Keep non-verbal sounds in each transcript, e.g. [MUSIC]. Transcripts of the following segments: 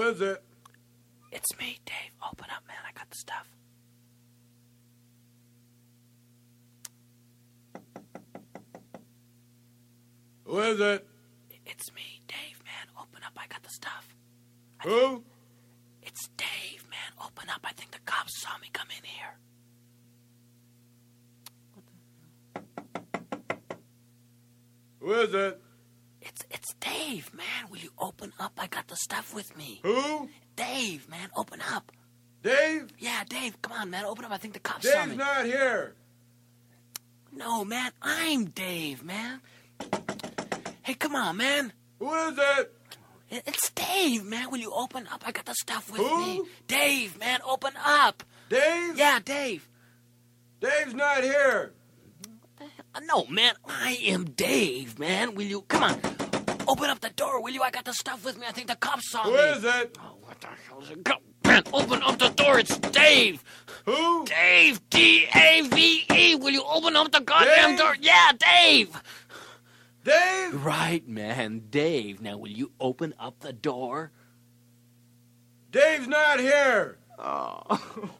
Who is it? It's me, Dave. Open up, man. I got the stuff. Who is it? It's me, Dave, man. Open up. I got the stuff. Who? It's Dave, man. Open up. I think the cops saw me come in here. Who is it? Dave, man. Will you open up? I got the stuff with me. Who? Dave, man. Open up. Dave? Yeah, Dave. Come on, man. Open up. I think the cops saw Dave's me. not here. No, man. I'm Dave, man. Hey, come on, man. Who is it? It- It's Dave, man. Will you open up? I got the stuff with Who? me. Dave, man. Open up. Dave? Yeah, Dave. Dave's not here. Uh, No, man, I am Dave, man. Will you come on? Open up the door, will you? I got the stuff with me. I think the cops saw Who me. is it? Oh, what the hell is it? Come, man, open up the door. It's Dave. Who? Dave, D A V E. Will you open up the goddamn Dave? door? Yeah, Dave. Dave? Right, man, Dave. Now, will you open up the door? Dave's not here. Oh. [LAUGHS]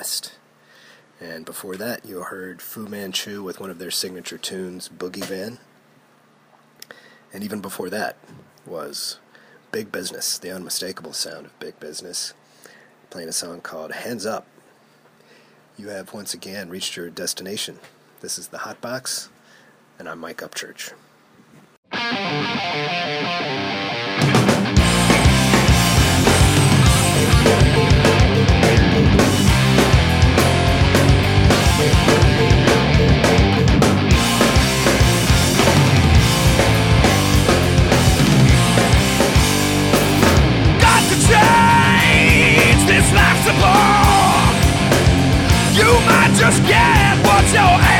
Blast. And before that, you heard Fu Manchu with one of their signature tunes, Boogie Van. And even before that was Big Business, the unmistakable sound of Big Business, playing a song called Hands Up. You have once again reached your destination. This is the Hot Box, and I'm Mike Upchurch. just get what's your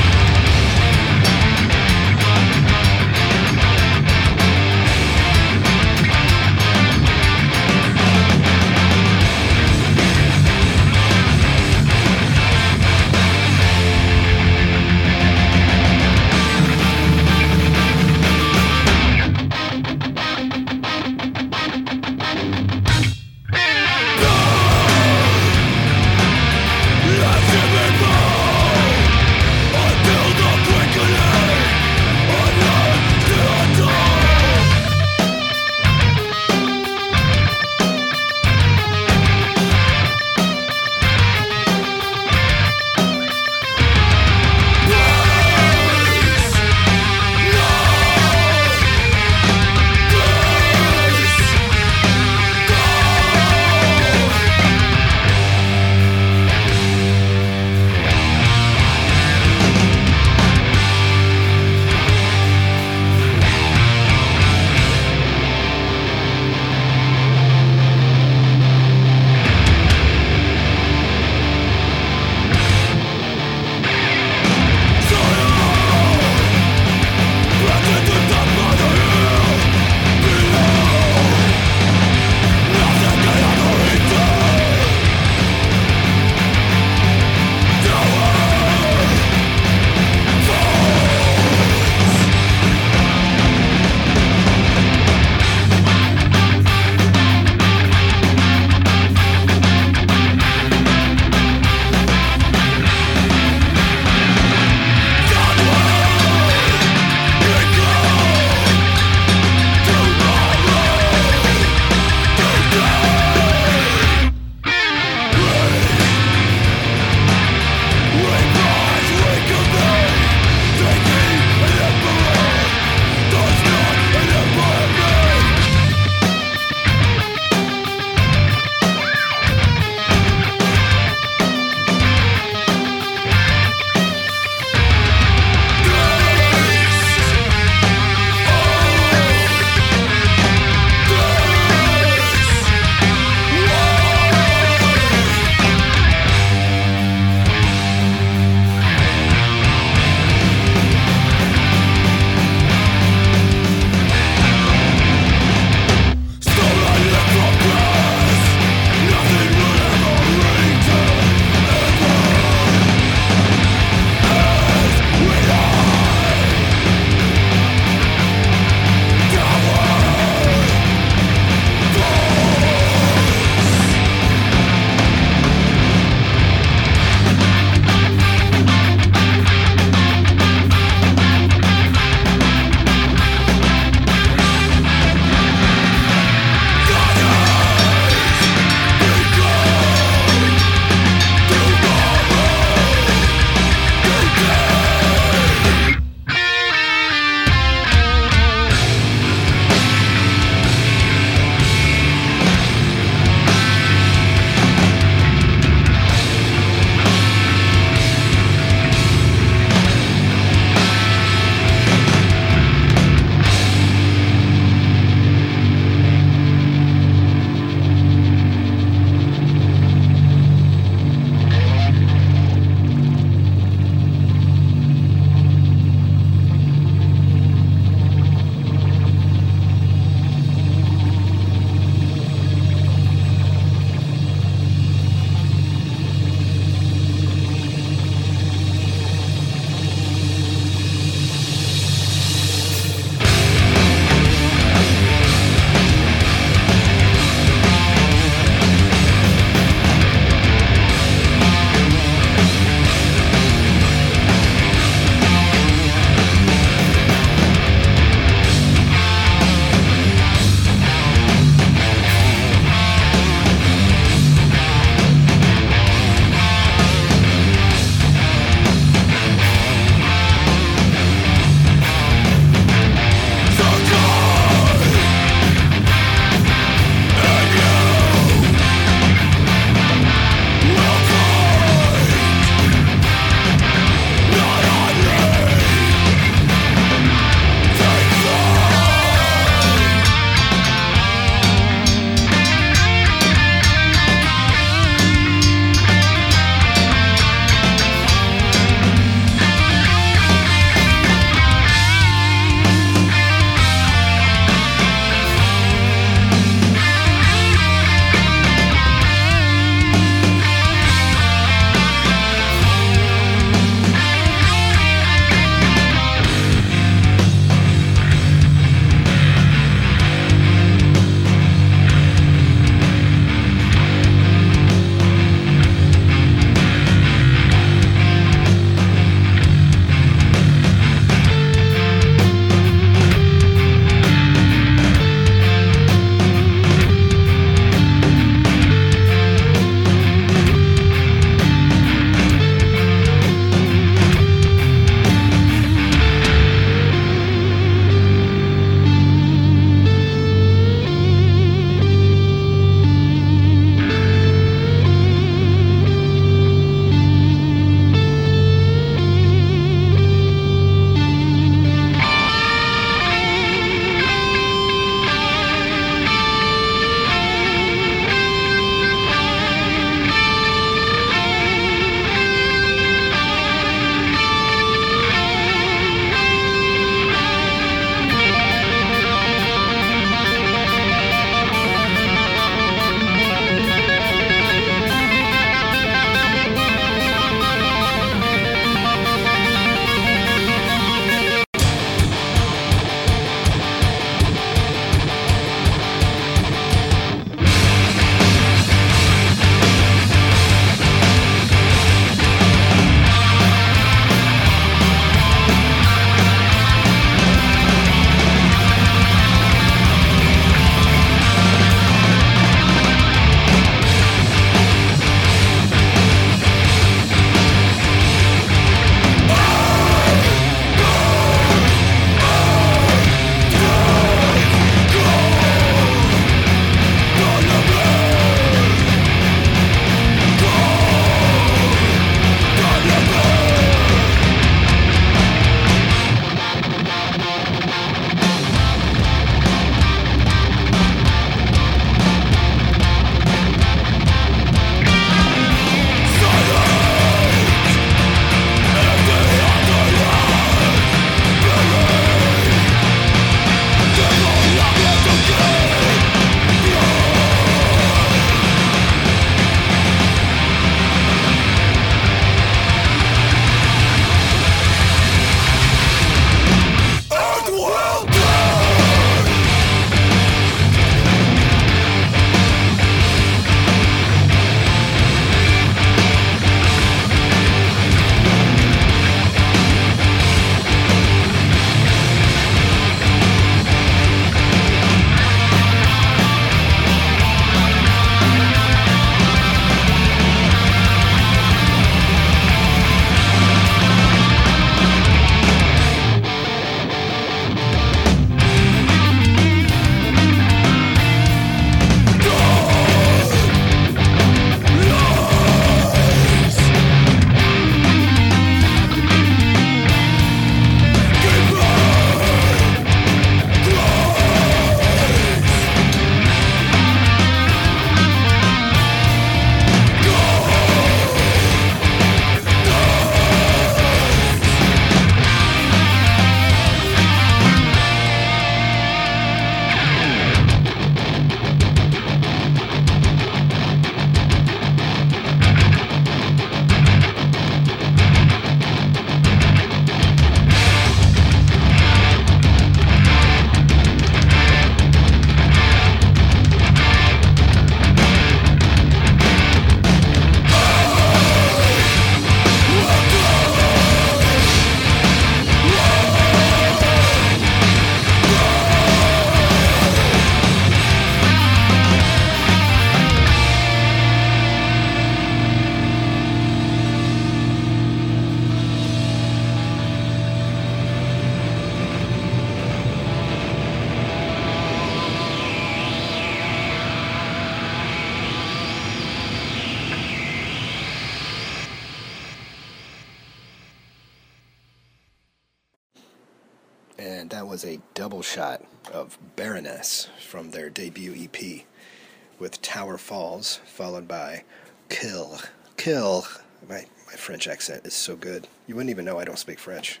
followed by Kill. Kill. My, my French accent is so good. You wouldn't even know I don't speak French.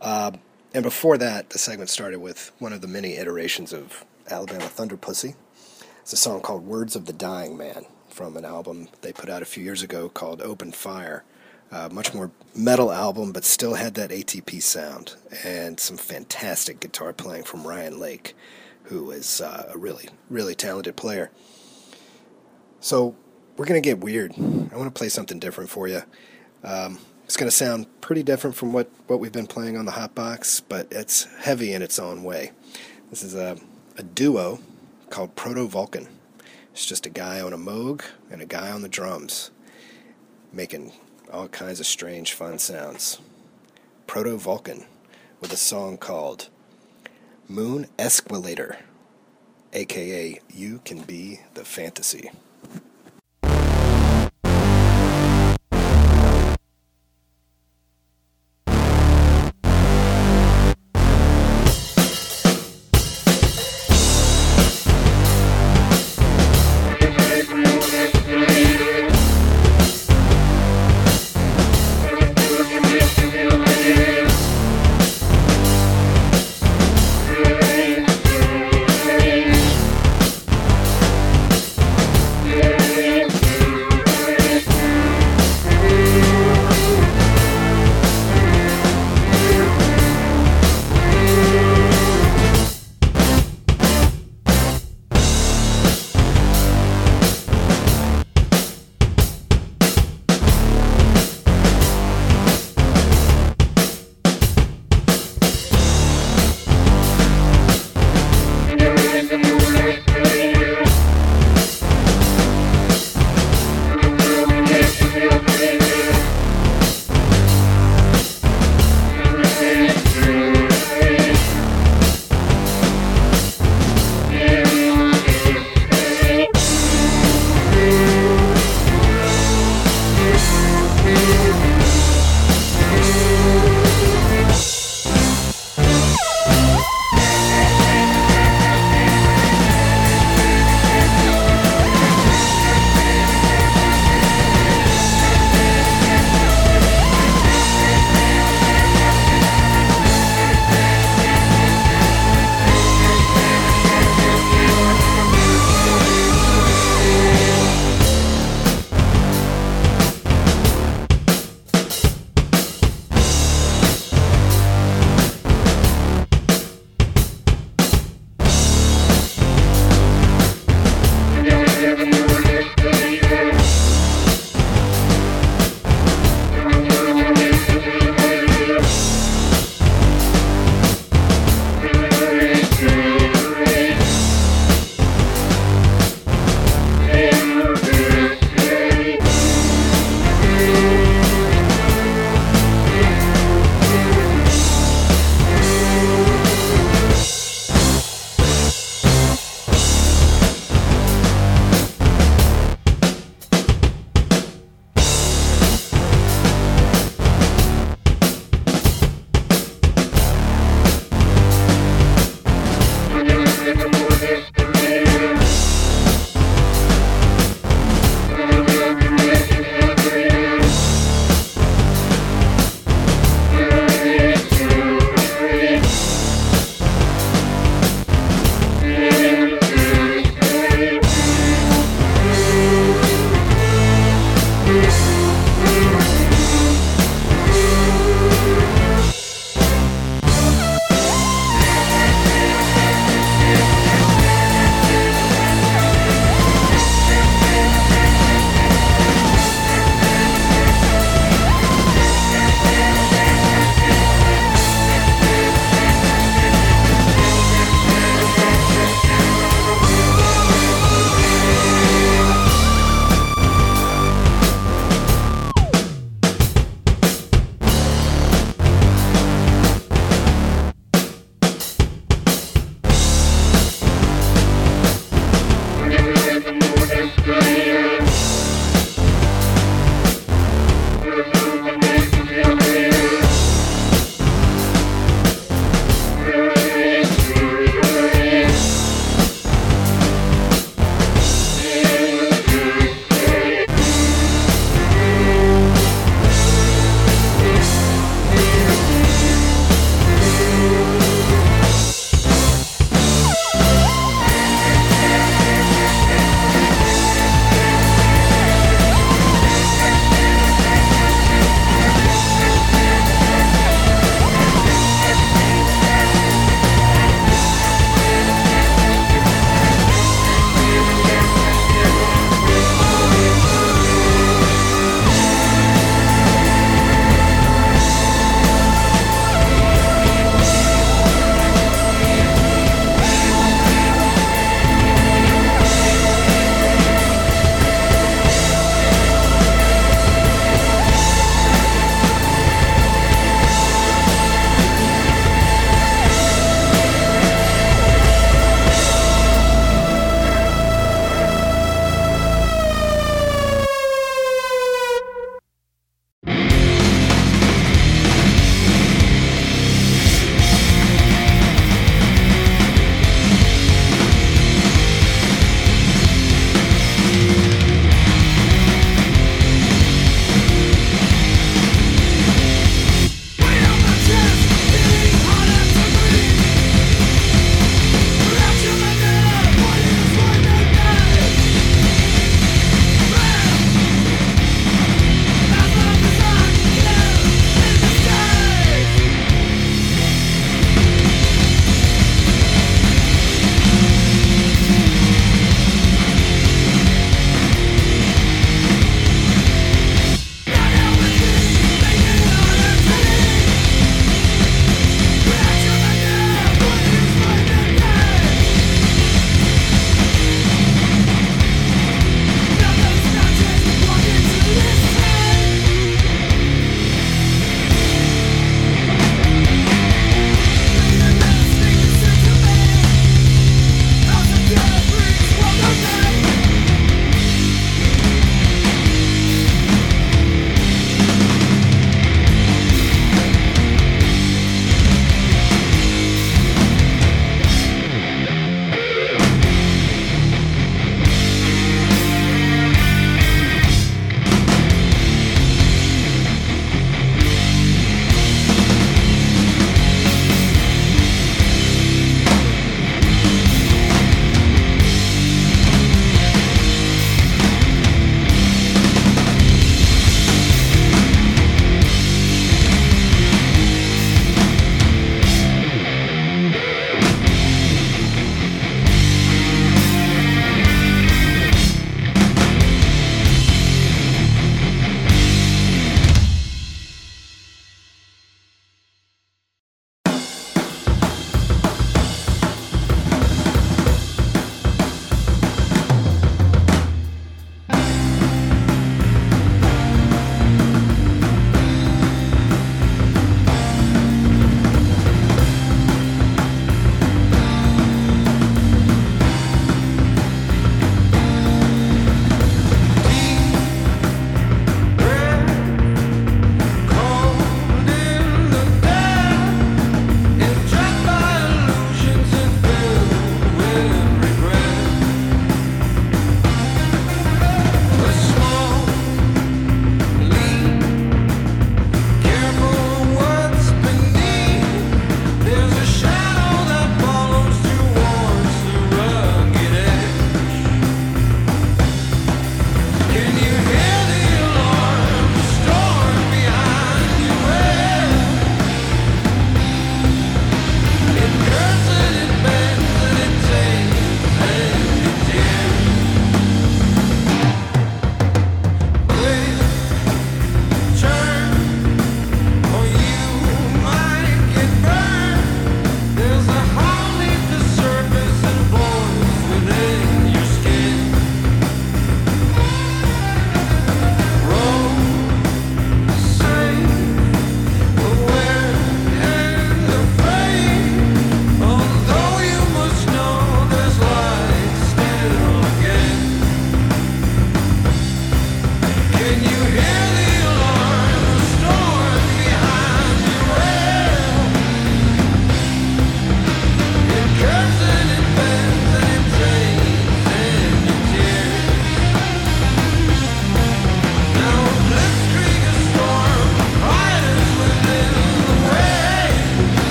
Uh, and before that, the segment started with one of the many iterations of Alabama Thunderpussy. It's a song called Words of the Dying Man from an album they put out a few years ago called Open Fire. Uh, much more metal album, but still had that ATP sound and some fantastic guitar playing from Ryan Lake, who is uh, a really, really talented player. So we're gonna get weird. I want to play something different for you. Um, it's gonna sound pretty different from what what we've been playing on the hot box, but it's heavy in its own way. This is a a duo called Proto Vulcan. It's just a guy on a Moog and a guy on the drums, making all kinds of strange, fun sounds. Proto Vulcan with a song called Moon Esquilator, aka You Can Be the Fantasy.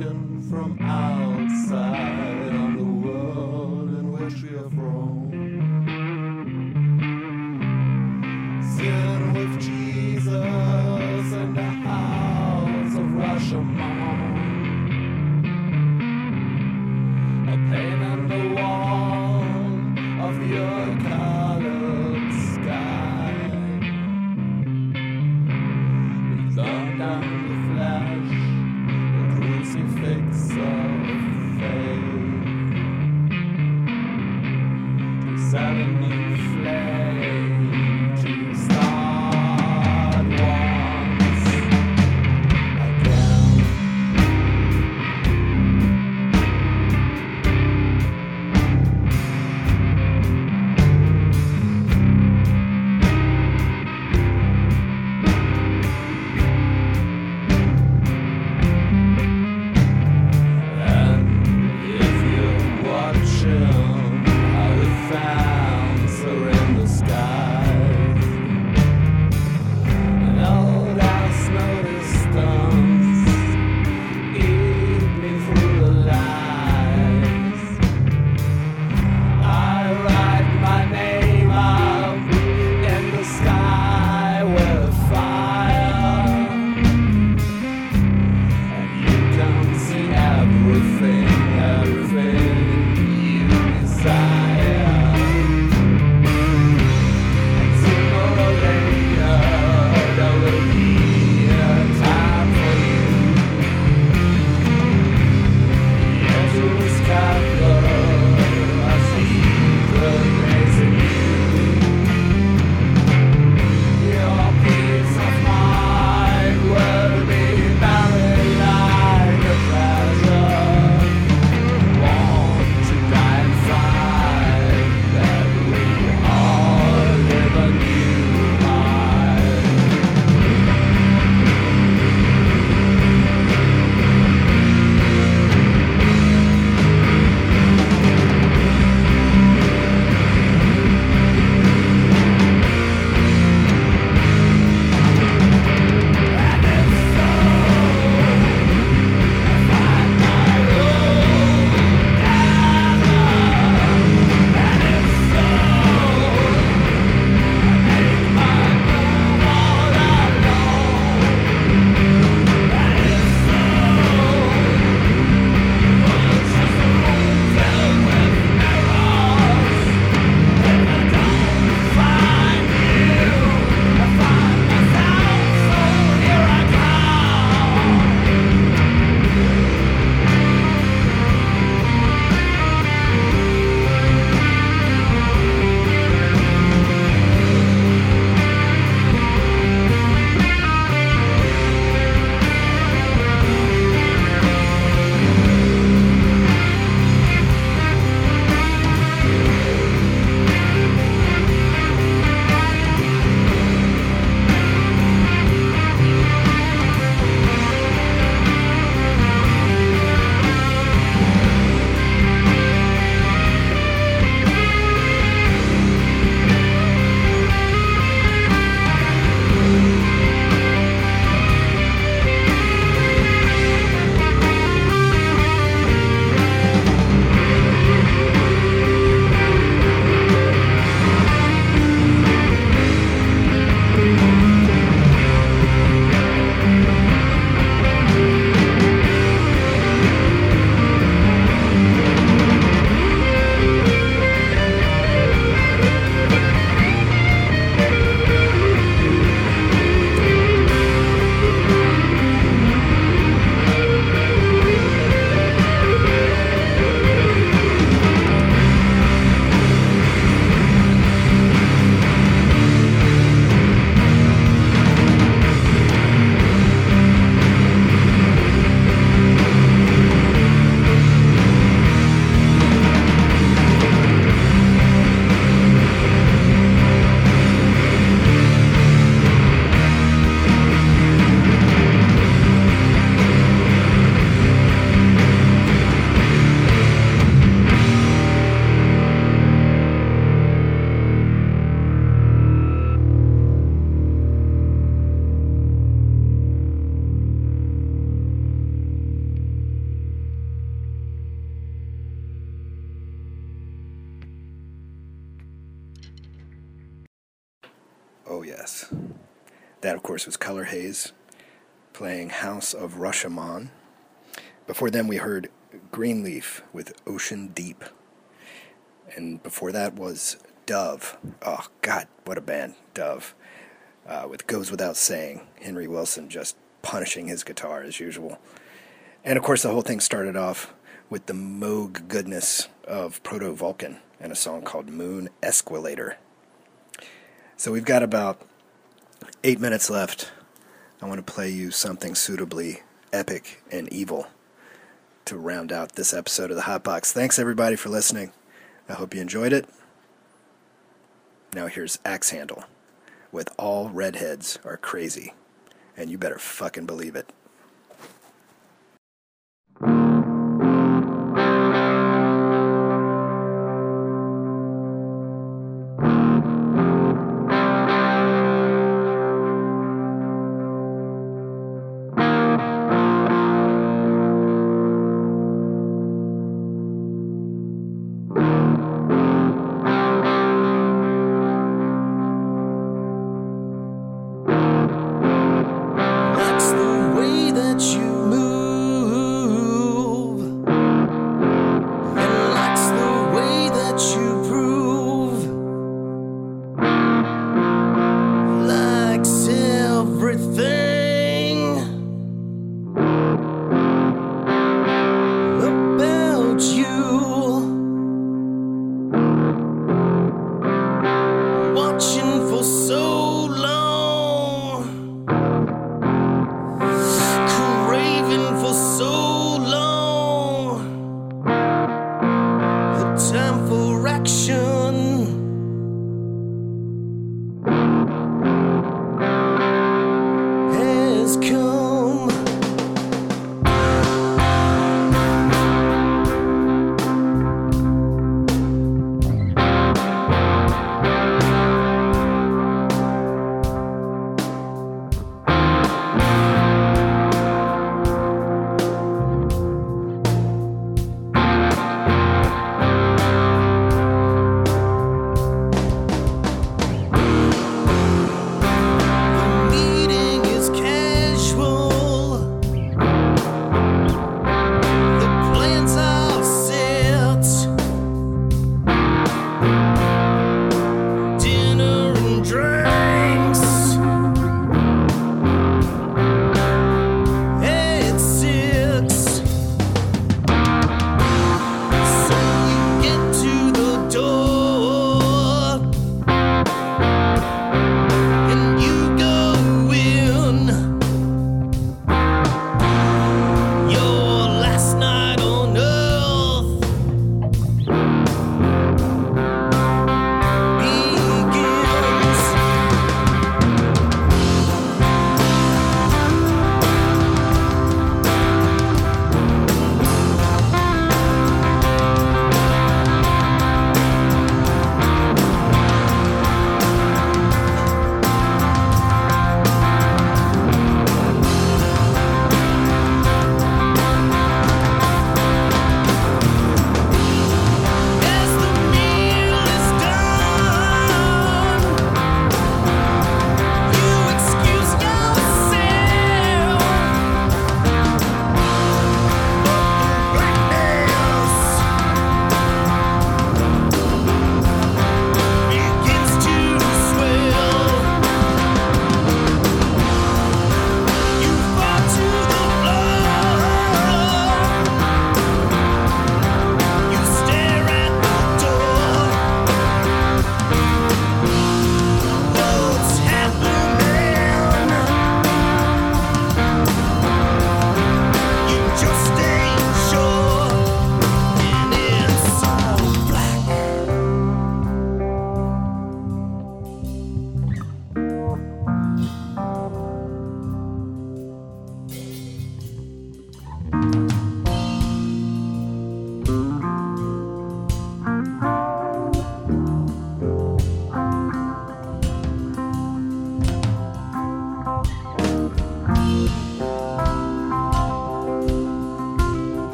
looking from outside on the world in which we are from. Before them, we heard Greenleaf with Ocean Deep. And before that was Dove. Oh, God, what a band, Dove. Uh, with Goes Without Saying, Henry Wilson just punishing his guitar as usual. And of course, the whole thing started off with the Moog goodness of Proto Vulcan and a song called Moon Esquilator. So we've got about eight minutes left. I want to play you something suitably epic and evil to round out this episode of the Hot Box. Thanks everybody for listening. I hope you enjoyed it. Now here's Axe Handle with All Redheads Are Crazy. And you better fucking believe it.